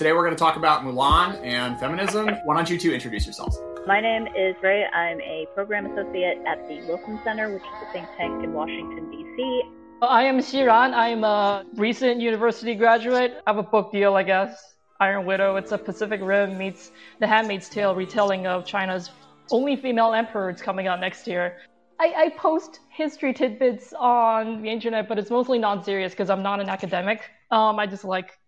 Today we're going to talk about Mulan and feminism. Why don't you two introduce yourselves? My name is Ray. I'm a program associate at the Wilson Center, which is a think tank in Washington, D.C. I am Xiran. I'm a recent university graduate. I have a book deal, I guess. Iron Widow. It's a Pacific Rim meets The Handmaid's Tale retelling of China's only female emperor. It's coming out next year. I, I post history tidbits on the internet, but it's mostly non-serious because I'm not an academic. Um, I just like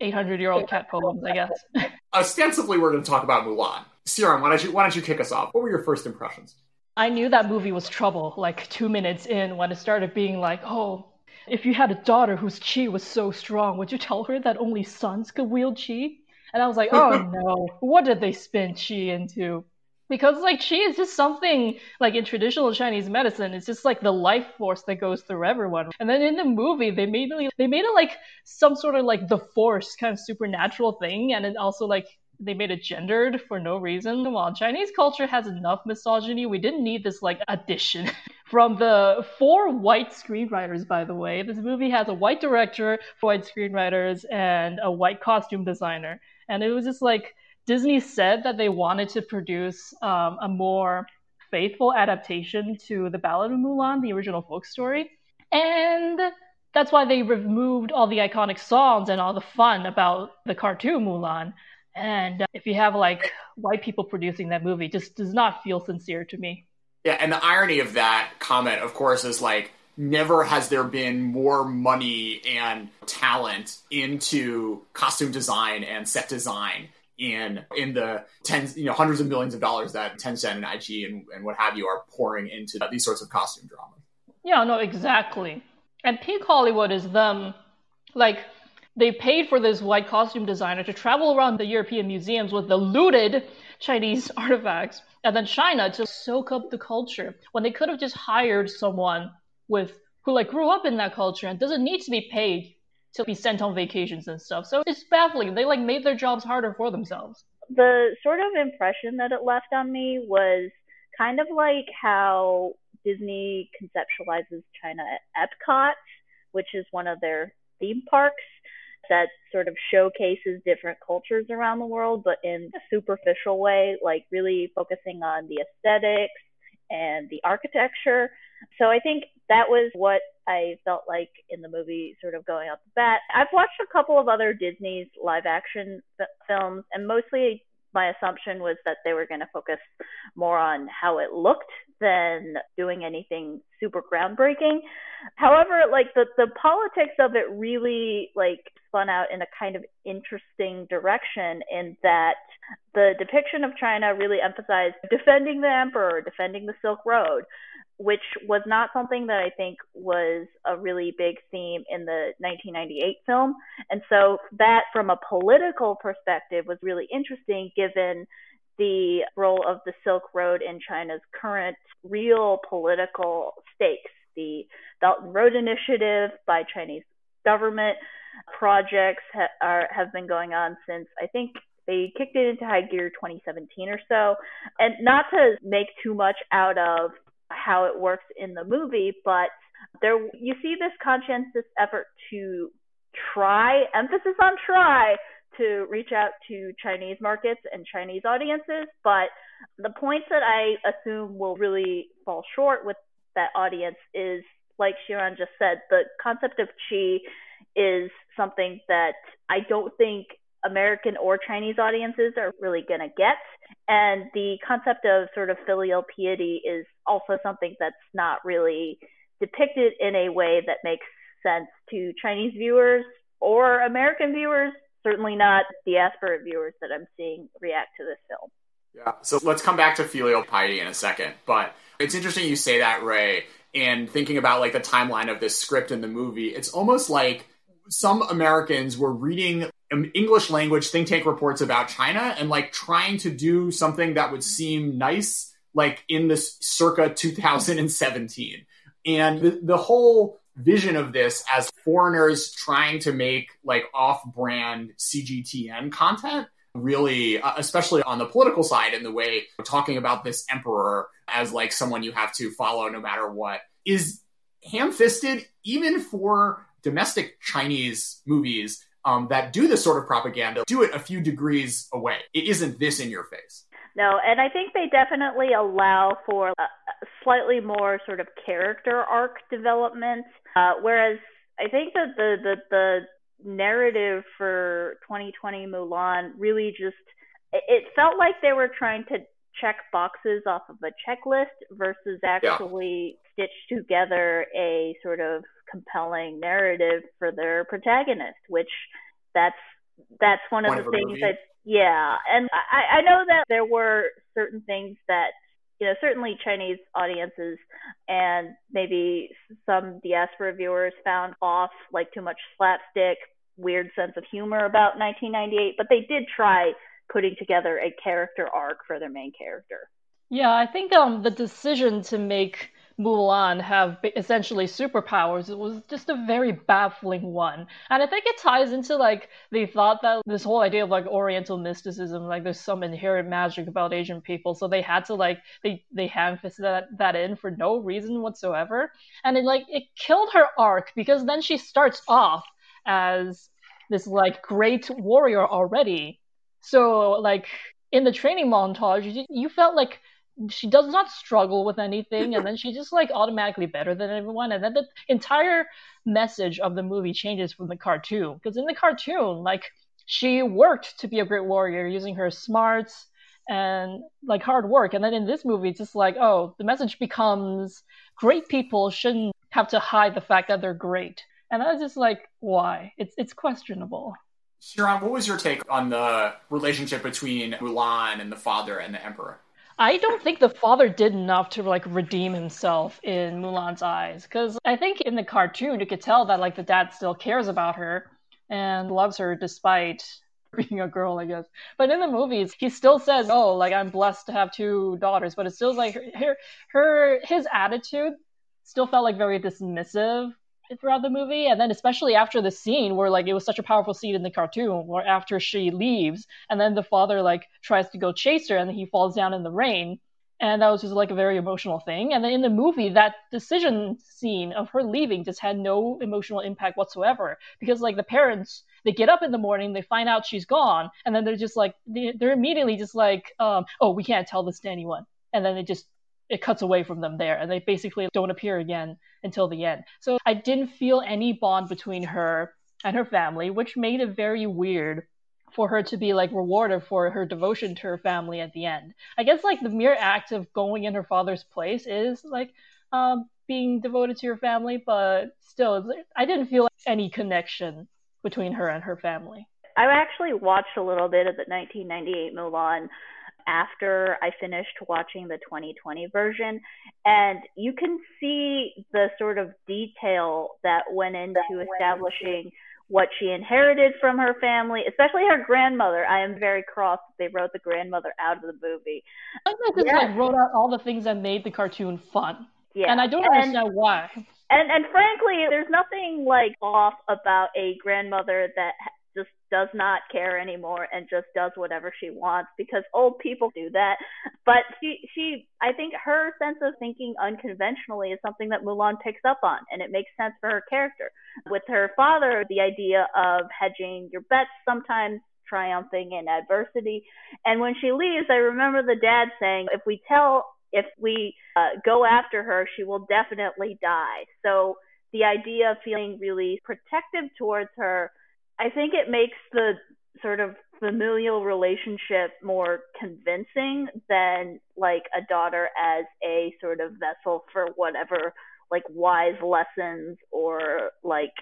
800 year old cat poems, I guess. Ostensibly, we're going to talk about Mulan. Xiran, why don't you why don't you kick us off? What were your first impressions? I knew that movie was trouble like two minutes in when it started being like, oh, if you had a daughter whose chi was so strong, would you tell her that only sons could wield chi? And I was like, oh no, what did they spin chi into? Because like chi is just something like in traditional Chinese medicine, it's just like the life force that goes through everyone. And then in the movie, they made it they made it like some sort of like the force kind of supernatural thing, and then also like they made it gendered for no reason. While Chinese culture has enough misogyny, we didn't need this like addition from the four white screenwriters. By the way, this movie has a white director, white screenwriters, and a white costume designer, and it was just like Disney said that they wanted to produce um, a more faithful adaptation to the Ballad of Mulan, the original folk story. And that's why they removed all the iconic songs and all the fun about the cartoon Mulan. And uh, if you have like white people producing that movie, just does not feel sincere to me. Yeah, and the irony of that comment, of course, is like never has there been more money and talent into costume design and set design in in the tens, you know, hundreds of millions of dollars that Tencent and IG and, and what have you are pouring into these sorts of costume drama. Yeah, no, exactly. And peak Hollywood is them, like they paid for this white costume designer to travel around the European museums with the looted Chinese artifacts, and then China to soak up the culture when they could have just hired someone with who like grew up in that culture and doesn't need to be paid to be sent on vacations and stuff. So it's baffling. They like made their jobs harder for themselves. The sort of impression that it left on me was kind of like how Disney conceptualizes China at Epcot, which is one of their theme parks that sort of showcases different cultures around the world, but in a superficial way, like really focusing on the aesthetics and the architecture. So I think that was what I felt like in the movie, sort of going off the bat. I've watched a couple of other Disney's live action f- films, and mostly my assumption was that they were going to focus more on how it looked than doing anything super groundbreaking. However, like the the politics of it really like spun out in a kind of interesting direction in that the depiction of China really emphasized defending the emperor, defending the Silk Road, which was not something that I think was a really big theme in the 1998 film. And so that from a political perspective was really interesting given the role of the Silk Road in China's current real political stakes. The Belt and Road Initiative by Chinese government projects ha- are, have been going on since I think they kicked it into high gear 2017 or so. And not to make too much out of how it works in the movie, but there you see this conscientious effort to try, emphasis on try, to reach out to Chinese markets and Chinese audiences, but the points that I assume will really fall short with that audience is like Xiran just said, the concept of chi is something that I don't think American or Chinese audiences are really going to get. And the concept of sort of filial piety is also something that's not really depicted in a way that makes sense to Chinese viewers or American viewers, certainly not diaspora viewers that I'm seeing react to this film. Yeah, so let's come back to filial piety in a second. But it's interesting you say that, Ray, and thinking about like the timeline of this script in the movie, it's almost like some Americans were reading English language think tank reports about China and like trying to do something that would seem nice, like in this circa 2017. And the, the whole vision of this as foreigners trying to make like off brand CGTN content really, uh, especially on the political side, in the way talking about this emperor as like someone you have to follow no matter what, is ham fisted even for domestic Chinese movies um, that do this sort of propaganda do it a few degrees away. It isn't this in your face. No, and I think they definitely allow for a slightly more sort of character arc development, uh, whereas I think that the, the the narrative for 2020 Mulan really just it felt like they were trying to check boxes off of a checklist versus actually yeah. stitch together a sort of compelling narrative for their protagonist, which that's that's one of the things that yeah, and I, I know that there were certain things that you know certainly Chinese audiences and maybe some diaspora viewers found off, like too much slapstick, weird sense of humor about 1998, but they did try putting together a character arc for their main character. Yeah, I think um the decision to make Mulan have essentially superpowers it was just a very baffling one. And I think it ties into like they thought that this whole idea of like oriental mysticism, like there's some inherent magic about Asian people, so they had to like they they hand fisted that that in for no reason whatsoever. And it like it killed her arc because then she starts off as this like great warrior already. So like in the training montage, you felt like she does not struggle with anything and then she's just like automatically better than everyone and then the entire message of the movie changes from the cartoon because in the cartoon like she worked to be a great warrior using her smarts and like hard work and then in this movie it's just like oh the message becomes great people shouldn't have to hide the fact that they're great and i was just like why it's it's questionable Xiran, what was your take on the relationship between Mulan and the father and the emperor? I don't think the father did enough to like redeem himself in Mulan's eyes because I think in the cartoon you could tell that like the dad still cares about her and loves her despite being a girl, I guess. But in the movies, he still says, "Oh, like I'm blessed to have two daughters," but it still like her, her, her his attitude still felt like very dismissive throughout the movie and then especially after the scene where like it was such a powerful scene in the cartoon where after she leaves and then the father like tries to go chase her and then he falls down in the rain. And that was just like a very emotional thing. And then in the movie that decision scene of her leaving just had no emotional impact whatsoever. Because like the parents they get up in the morning they find out she's gone and then they're just like they're immediately just like um, oh we can't tell this to anyone. And then they just it cuts away from them there and they basically don't appear again until the end. So I didn't feel any bond between her and her family, which made it very weird for her to be like rewarded for her devotion to her family at the end. I guess like the mere act of going in her father's place is like um, being devoted to your family, but still, I didn't feel any connection between her and her family. I actually watched a little bit of the 1998 Mulan after I finished watching the 2020 version. And you can see the sort of detail that went into establishing what she inherited from her family, especially her grandmother. I am very cross that they wrote the grandmother out of the movie. I think they like wrote out all the things that made the cartoon fun. Yeah. And I don't and, understand why. And and frankly, there's nothing like off about a grandmother that does not care anymore and just does whatever she wants because old people do that. But she she I think her sense of thinking unconventionally is something that Mulan picks up on and it makes sense for her character. With her father, the idea of hedging your bets sometimes triumphing in adversity. And when she leaves, I remember the dad saying, if we tell if we uh, go after her, she will definitely die. So the idea of feeling really protective towards her I think it makes the sort of familial relationship more convincing than like a daughter as a sort of vessel for whatever like wise lessons or like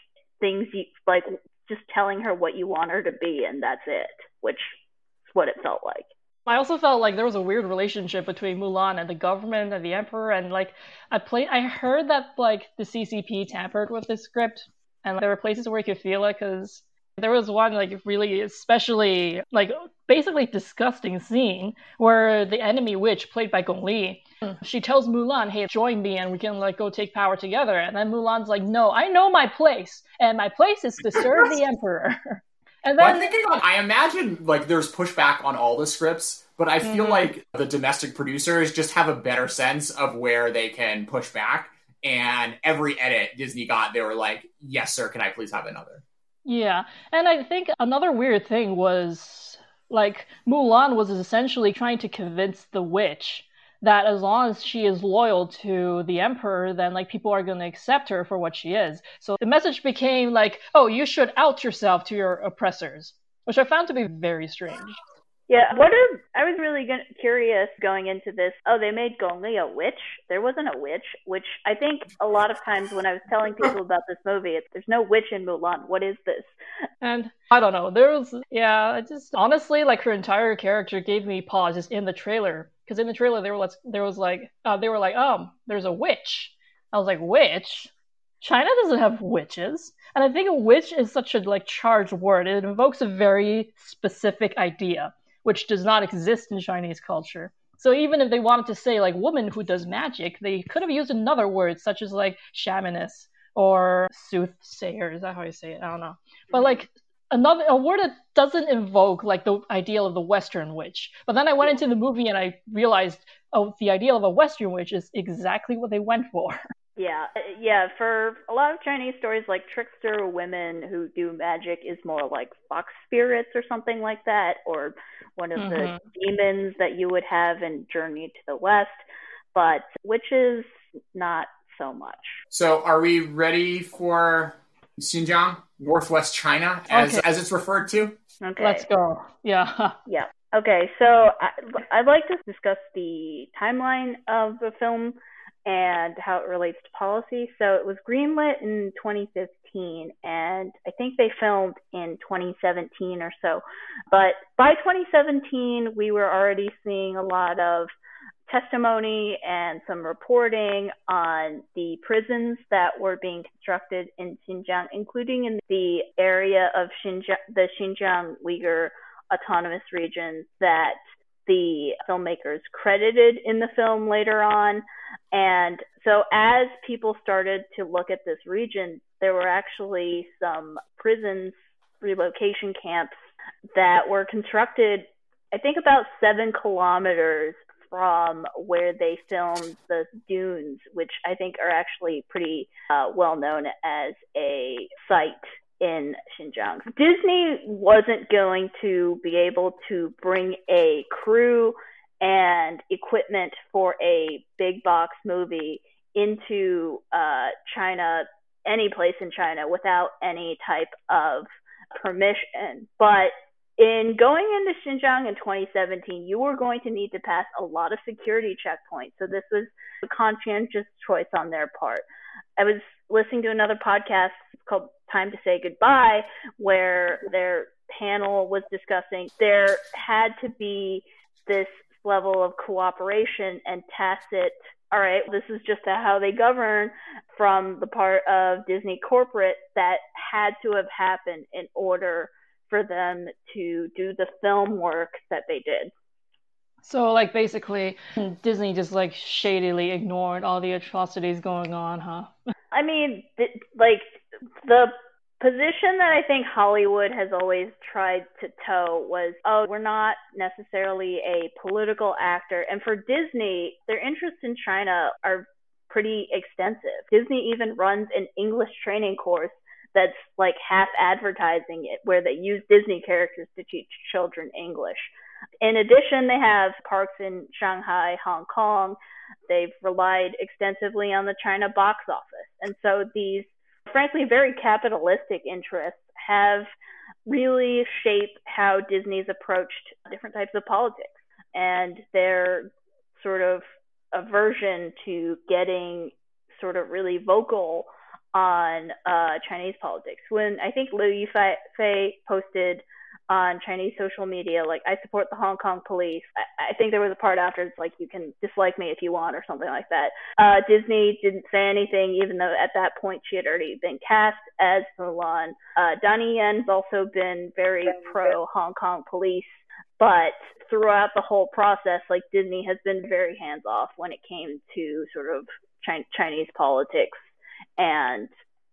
things you like just telling her what you want her to be and that's it which is what it felt like. I also felt like there was a weird relationship between Mulan and the government and the emperor and like I played I heard that like the CCP tampered with the script and like, there were places where you could feel it because there was one like really especially like basically disgusting scene where the enemy witch played by Gong Li, she tells Mulan, "Hey, join me and we can like go take power together." And then Mulan's like, "No, I know my place, and my place is to serve the emperor." and then well, I'm thinking, I imagine like there's pushback on all the scripts, but I feel mm-hmm. like the domestic producers just have a better sense of where they can push back. And every edit Disney got, they were like, "Yes, sir. Can I please have another?" Yeah, and I think another weird thing was like Mulan was essentially trying to convince the witch that as long as she is loyal to the emperor, then like people are going to accept her for what she is. So the message became like, oh, you should out yourself to your oppressors, which I found to be very strange. Yeah, what are I was really curious going into this. Oh, they made Gong Li a witch. There wasn't a witch, which I think a lot of times when I was telling people about this movie, it's, there's no witch in Mulan. What is this? And I don't know. There was yeah, I just honestly like her entire character gave me pause just in the trailer because in the trailer they were like there was like uh, they were like um there's a witch. I was like witch. China doesn't have witches, and I think a witch is such a like charged word. It invokes a very specific idea which does not exist in Chinese culture. So even if they wanted to say like woman who does magic, they could have used another word such as like shamaness or soothsayer. Is that how you say it? I don't know. But like another a word that doesn't invoke like the ideal of the Western witch. But then I went into the movie and I realized oh the ideal of a Western witch is exactly what they went for. Yeah, uh, yeah. For a lot of Chinese stories, like trickster women who do magic is more like fox spirits or something like that, or one of mm-hmm. the demons that you would have in Journey to the West. But witches, not so much. So, are we ready for Xinjiang, Northwest China, as okay. as it's referred to? Okay, let's go. Yeah. yeah. Okay, so I, I'd like to discuss the timeline of the film and how it relates to policy. So it was greenlit in 2015, and I think they filmed in 2017 or so. But by 2017, we were already seeing a lot of testimony and some reporting on the prisons that were being constructed in Xinjiang, including in the area of Xinjiang, the Xinjiang Uyghur Autonomous Region that the filmmakers credited in the film later on. And so as people started to look at this region, there were actually some prisons, relocation camps that were constructed, I think about seven kilometers from where they filmed the dunes, which I think are actually pretty uh, well known as a site in Xinjiang. Disney wasn't going to be able to bring a crew and equipment for a big box movie into uh, China, any place in China, without any type of permission. But in going into Xinjiang in 2017, you were going to need to pass a lot of security checkpoints. So this was a conscientious choice on their part. I was listening to another podcast called Time to Say Goodbye, where their panel was discussing there had to be this level of cooperation and tacit all right, this is just how they govern from the part of Disney corporate that had to have happened in order for them to do the film work that they did. So, like, basically, Disney just like shadily ignored all the atrocities going on, huh? I mean, like, the position that I think Hollywood has always tried to toe was, oh, we're not necessarily a political actor. And for Disney, their interests in China are pretty extensive. Disney even runs an English training course that's like half advertising it, where they use Disney characters to teach children English. In addition, they have parks in Shanghai, Hong Kong. They've relied extensively on the China box office. And so these frankly, very capitalistic interests have really shaped how Disney's approached different types of politics and their sort of aversion to getting sort of really vocal on uh, Chinese politics. When I think Liu Yifei posted on Chinese social media, like I support the Hong Kong police. I, I think there was a part after it's like you can dislike me if you want or something like that. Uh, Disney didn't say anything, even though at that point she had already been cast as Mulan. Uh, Donnie Yen's also been very pro Hong Kong police, but throughout the whole process, like Disney has been very hands off when it came to sort of Chinese politics and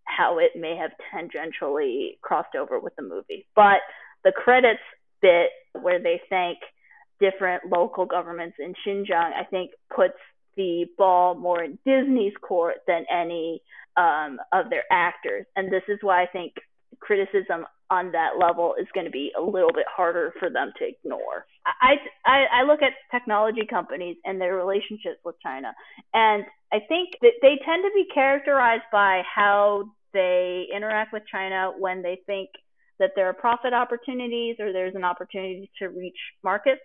how it may have tangentially crossed over with the movie. But the credits bit where they thank different local governments in Xinjiang, I think puts the ball more in Disney's court than any um, of their actors. And this is why I think criticism on that level is going to be a little bit harder for them to ignore. I, I, I look at technology companies and their relationships with China, and I think that they tend to be characterized by how they interact with China when they think that there are profit opportunities or there's an opportunity to reach markets.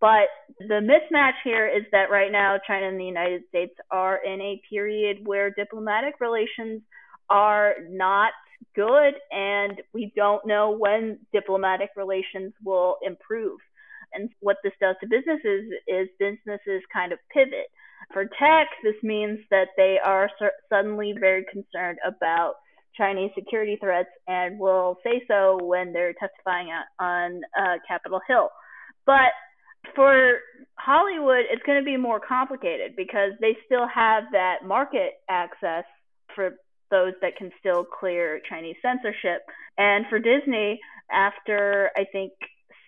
But the mismatch here is that right now China and the United States are in a period where diplomatic relations are not good and we don't know when diplomatic relations will improve. And what this does to businesses is businesses kind of pivot. For tech, this means that they are suddenly very concerned about Chinese security threats and will say so when they're testifying on uh, Capitol Hill. But for Hollywood, it's going to be more complicated because they still have that market access for those that can still clear Chinese censorship. And for Disney, after I think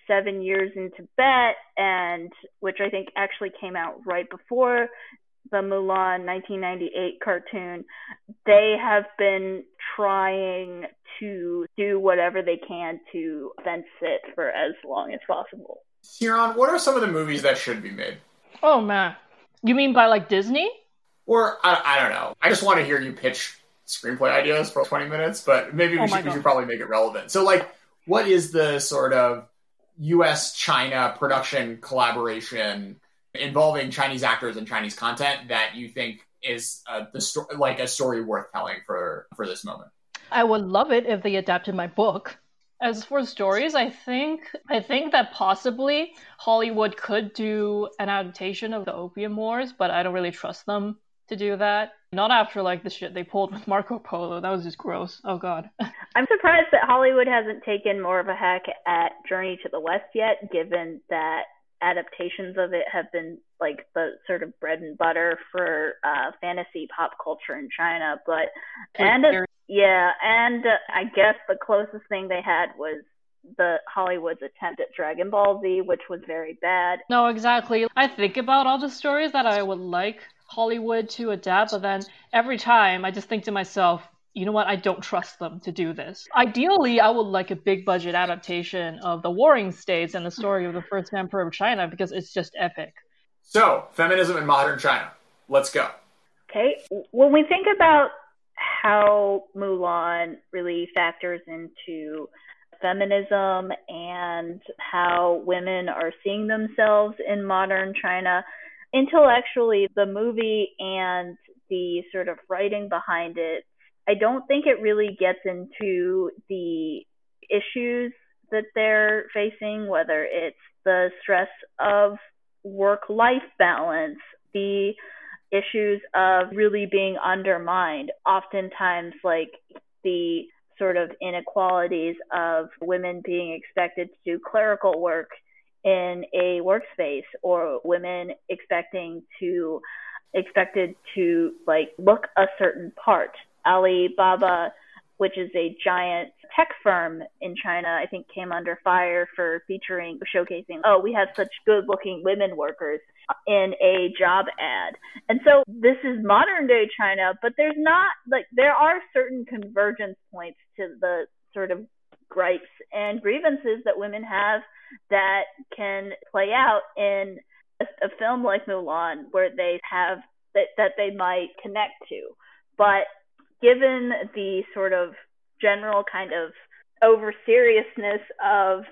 seven years in Tibet, and which I think actually came out right before the Mulan 1998 cartoon, they have been trying to do whatever they can to fence it for as long as possible. Xiran, what are some of the movies that should be made? Oh man, you mean by like Disney? Or I, I don't know. I just want to hear you pitch screenplay ideas for 20 minutes, but maybe we, oh should, we should probably make it relevant. So, like, what is the sort of U.S. China production collaboration involving Chinese actors and Chinese content that you think is uh, the sto- like a story worth telling for for this moment? I would love it if they adapted my book. As for stories, I think I think that possibly Hollywood could do an adaptation of the Opium Wars, but I don't really trust them to do that. Not after like the shit they pulled with Marco Polo. That was just gross. Oh god. I'm surprised that Hollywood hasn't taken more of a hack at Journey to the West yet, given that adaptations of it have been like the sort of bread and butter for uh, fantasy pop culture in China. But and yeah, and uh, I guess the closest thing they had was the Hollywood's attempt at Dragon Ball Z, which was very bad. No, exactly. I think about all the stories that I would like Hollywood to adapt, but then every time I just think to myself, you know what? I don't trust them to do this. Ideally, I would like a big budget adaptation of the Warring States and the story of the first emperor of China because it's just epic. So, feminism in modern China. Let's go. Okay. When we think about how Mulan really factors into feminism and how women are seeing themselves in modern China, intellectually, the movie and the sort of writing behind it I don't think it really gets into the issues that they're facing, whether it's the stress of work life balance, the issues of really being undermined, oftentimes, like the sort of inequalities of women being expected to do clerical work in a workspace or women expecting to expected to like look a certain part Alibaba, which is a giant tech firm in China, I think came under fire for featuring, showcasing, oh, we have such good looking women workers in a job ad. And so this is modern day China, but there's not, like, there are certain convergence points to the sort of gripes and grievances that women have that can play out in a, a film like Mulan, where they have that, that they might connect to. But given the sort of general kind of over seriousness of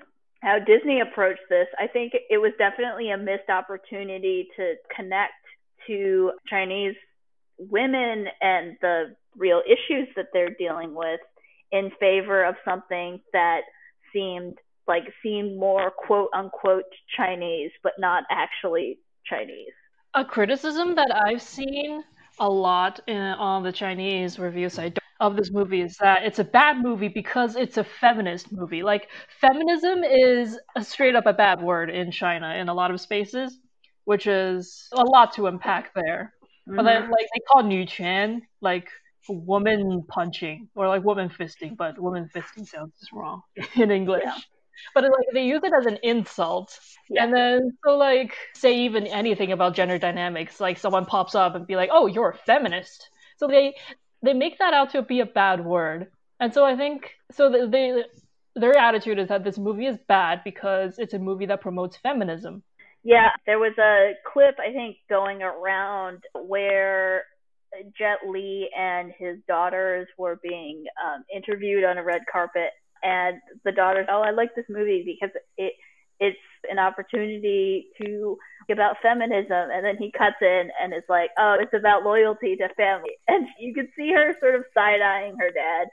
how Disney approached this, I think it was definitely a missed opportunity to connect to Chinese women and the real issues that they're dealing with in favor of something that seemed like seemed more quote unquote Chinese, but not actually Chinese. A criticism that I've seen a lot in, on the Chinese review side of this movie is that it's a bad movie because it's a feminist movie. Like feminism is a straight up a bad word in China in a lot of spaces, which is a lot to unpack there. Mm-hmm. But then, mm-hmm. like they call Nuquan like woman punching or like woman fisting, but woman fisting sounds wrong in English. Yeah but like they use it as an insult yeah. and then so like say even anything about gender dynamics like someone pops up and be like oh you're a feminist so they they make that out to be a bad word And so I think so they their attitude is that this movie is bad because it's a movie that promotes feminism. Yeah, there was a clip I think going around where Jet Li and his daughters were being um, interviewed on a red carpet, and the daughters, oh, I like this movie because it it's an opportunity to about feminism and then he cuts in and is like oh it's about loyalty to family. And you could see her sort of side-eyeing her dad.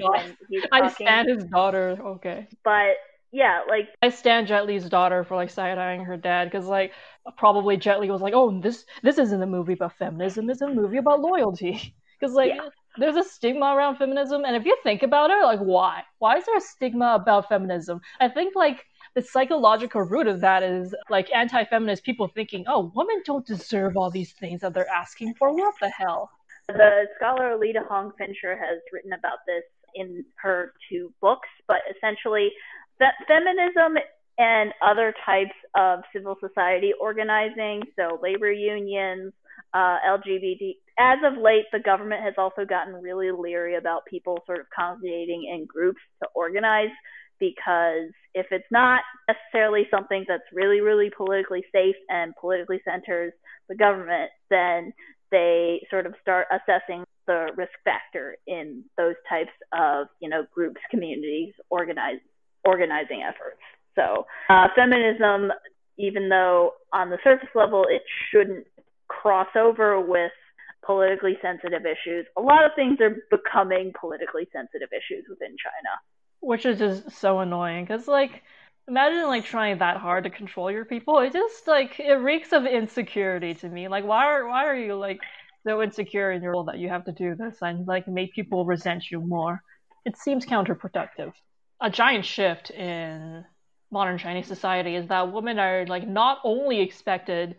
When he's i stand his daughter. Okay. But yeah like i stand jet li's daughter for like side-eyeing her dad because like probably jet li was like oh this this isn't a movie about feminism. It's a movie about loyalty. Because like yeah. There's a stigma around feminism and if you think about it like why why is there a stigma about feminism i think like the psychological root of that is like anti-feminist people thinking, oh, women don't deserve all these things that they're asking for. What the hell? The scholar Leta Hong Fincher has written about this in her two books, but essentially, that feminism and other types of civil society organizing, so labor unions, uh, LGBT. As of late, the government has also gotten really leery about people sort of congregating in groups to organize because if it's not necessarily something that's really, really politically safe and politically centers the government, then they sort of start assessing the risk factor in those types of, you know, groups, communities, organize, organizing efforts. So uh, feminism, even though on the surface level it shouldn't cross over with politically sensitive issues, a lot of things are becoming politically sensitive issues within China. Which is just so annoying because like imagine like trying that hard to control your people. It just like it reeks of insecurity to me. Like why are why are you like so insecure in your role that you have to do this and like make people resent you more? It seems counterproductive. A giant shift in modern chinese society is that women are like not only expected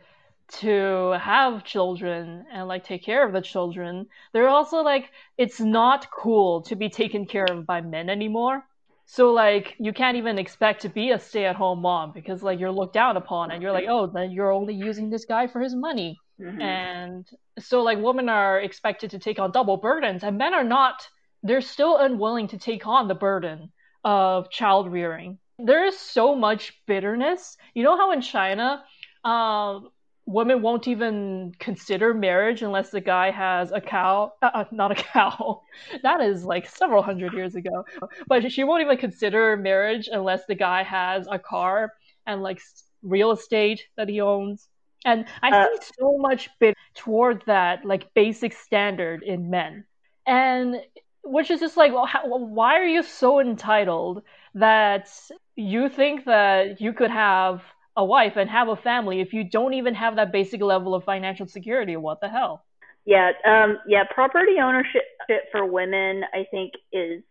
to have children and like take care of the children they're also like it's not cool to be taken care of by men anymore so like you can't even expect to be a stay-at-home mom because like you're looked down upon and you're like, oh, then you're only using this guy for his money. Mm-hmm. And so like women are expected to take on double burdens and men are not they're still unwilling to take on the burden of child rearing. There is so much bitterness. You know how in China, um, women won't even consider marriage unless the guy has a cow uh, uh not a cow. That is like several hundred years ago. But she won't even consider marriage unless the guy has a car and like real estate that he owns. And i uh, see so much bit toward that like basic standard in men. And which is just like well, how, why are you so entitled that you think that you could have a wife and have a family if you don't even have that basic level of financial security. What the hell? Yeah, um, yeah. Property ownership for women, I think, is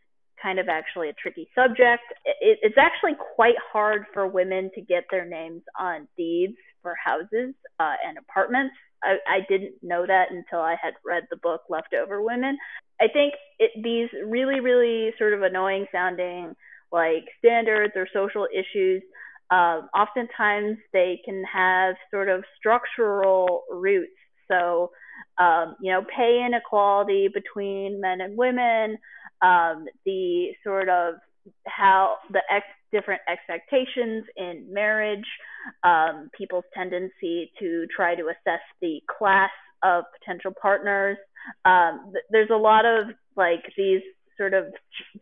kind of actually a tricky subject. It, it's actually quite hard for women to get their names on deeds for houses uh, and apartments. I, I didn't know that until I had read the book Leftover Women. I think it, these really, really sort of annoying sounding like standards or social issues um, oftentimes they can have sort of structural roots. So, um, you know, pay inequality between men and women, um, the sort of how the ex- different expectations in marriage, um, people's tendency to try to assess the class of potential partners. Um, th- there's a lot of like these sort of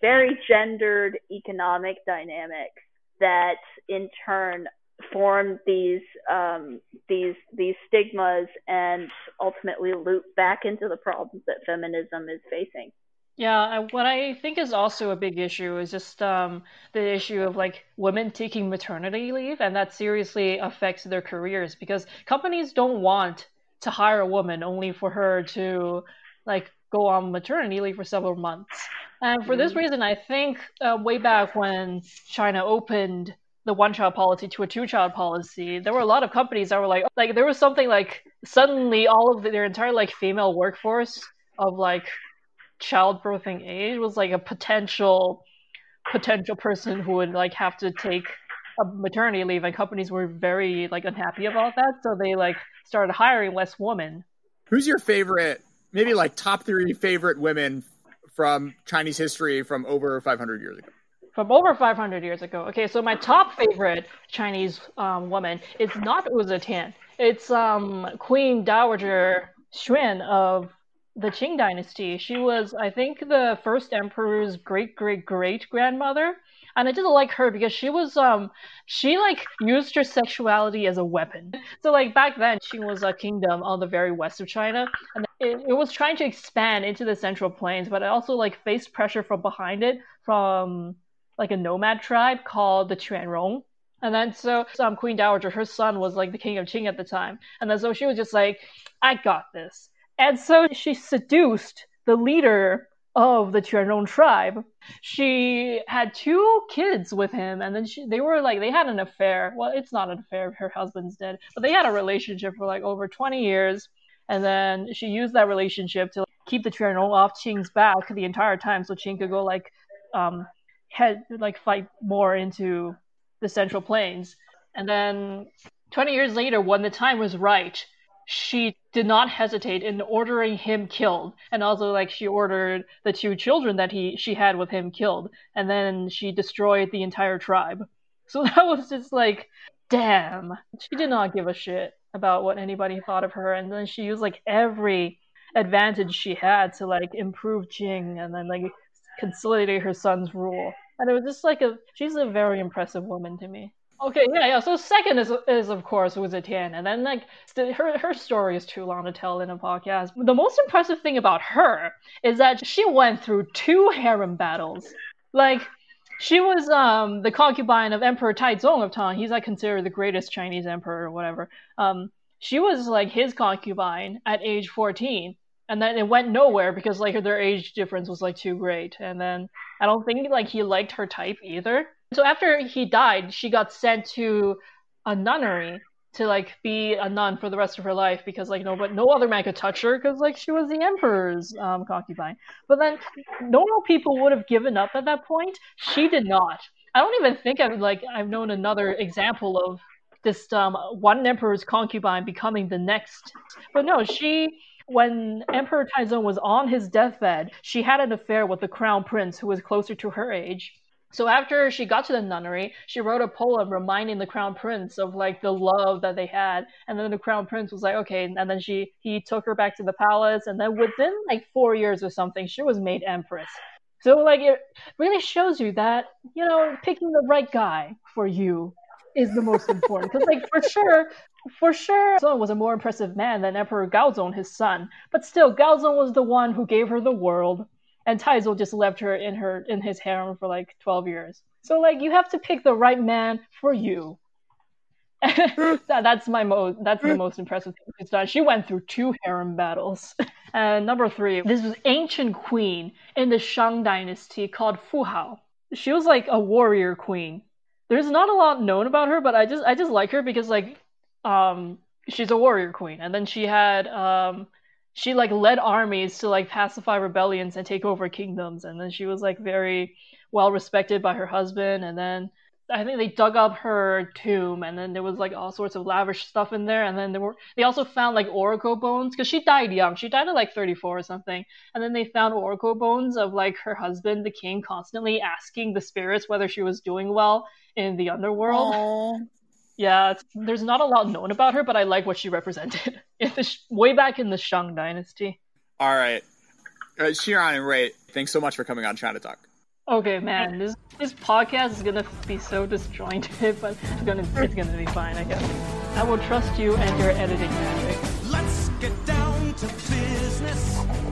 very gendered economic dynamics that in turn form these um, these these stigmas and ultimately loop back into the problems that feminism is facing. Yeah, what I think is also a big issue is just um, the issue of like women taking maternity leave, and that seriously affects their careers because companies don't want to hire a woman only for her to like go on maternity leave for several months. And for this mm-hmm. reason, I think uh, way back when China opened the one child policy to a two child policy, there were a lot of companies that were like, like there was something like suddenly all of the, their entire like female workforce of like childbirthing age was like a potential potential person who would like have to take a maternity leave, and companies were very like unhappy about that, so they like started hiring less women. Who's your favorite maybe like top three favorite women from Chinese history from over 500 years ago. From over 500 years ago. Okay, so my top favorite Chinese um, woman is not Wu Zetian. It's um, Queen Dowager Xuan of the Qin dynasty. She was, I think, the first emperor's great great great grandmother. And I didn't like her because she was um she like used her sexuality as a weapon. So like back then she was a kingdom on the very west of China and it, it was trying to expand into the central plains, but it also like faced pressure from behind it from like a nomad tribe called the Quanrong. And then so um, Queen Dowager, her son was like the king of Qin at the time. And then so she was just like, I got this. And so she seduced the leader of the Quanrong tribe. She had two kids with him, and then she, they were like, they had an affair. Well, it's not an affair, her husband's dead, but they had a relationship for like over 20 years. And then she used that relationship to keep the Quanrong off Qin's back the entire time so Qin could go like, um, head, like fight more into the Central Plains. And then 20 years later, when the time was right, she did not hesitate in ordering him killed. And also like she ordered the two children that he she had with him killed. And then she destroyed the entire tribe. So that was just like damn. She did not give a shit about what anybody thought of her and then she used like every advantage she had to like improve Qin and then like consolidate her son's rule and it was just like a she's a very impressive woman to me Okay, yeah, yeah. So second is is of course Wu Zetian, and then like her her story is too long to tell in a podcast. The most impressive thing about her is that she went through two harem battles. Like she was um the concubine of Emperor Taizong of Tang. He's like considered the greatest Chinese emperor or whatever. Um, she was like his concubine at age fourteen, and then it went nowhere because like their age difference was like too great. And then I don't think like he liked her type either. So after he died, she got sent to a nunnery to like be a nun for the rest of her life because like no but no other man could touch her because like she was the emperor's um, concubine. But then normal people would have given up at that point. She did not. I don't even think i've like i've known another example of this um, one emperor's concubine becoming the next. But no she when emperor taizong was on his deathbed she had an affair with the crown prince who was closer to her age so after she got to the nunnery, she wrote a poem reminding the crown prince of like the love that they had. And then the crown prince was like, okay. And then she he took her back to the palace. And then within like four years or something, she was made empress. So like it really shows you that you know picking the right guy for you is the most important. Because like for sure, for sure, Zong was a more impressive man than Emperor Gaozong, his son. But still, Gaozong was the one who gave her the world and Taizong just left her in her in his harem for like 12 years. So like you have to pick the right man for you. that, that's my most that's the most impressive thing she's done. She went through two harem battles. and number three, this was ancient queen in the Shang dynasty called Fu Hao. She was like a warrior queen. There's not a lot known about her, but I just I just like her because like um she's a warrior queen. And then she had um she like led armies to like pacify rebellions and take over kingdoms and then she was like very well respected by her husband and then I think they dug up her tomb, and then there was like all sorts of lavish stuff in there. And then there were they also found like oracle bones because she died young. She died at like 34 or something. And then they found oracle bones of like her husband, the king, constantly asking the spirits whether she was doing well in the underworld. Yeah, there's not a lot known about her, but I like what she represented in the, way back in the Shang dynasty. All right, uh, Xiran and Ray, thanks so much for coming on China Talk. Okay, man, this this podcast is gonna be so disjointed, but it's gonna it's gonna be fine, I guess. I will trust you and your editing magic. Let's get down to business.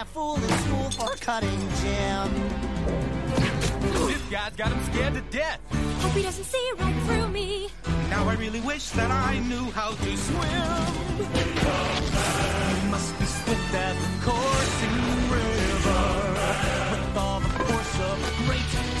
that fool in school for cutting Jim. This guy's got him scared to death. Hope he doesn't see right through me. Now I really wish that I knew how to swim. You must be swift as a coursing river with all the force of a great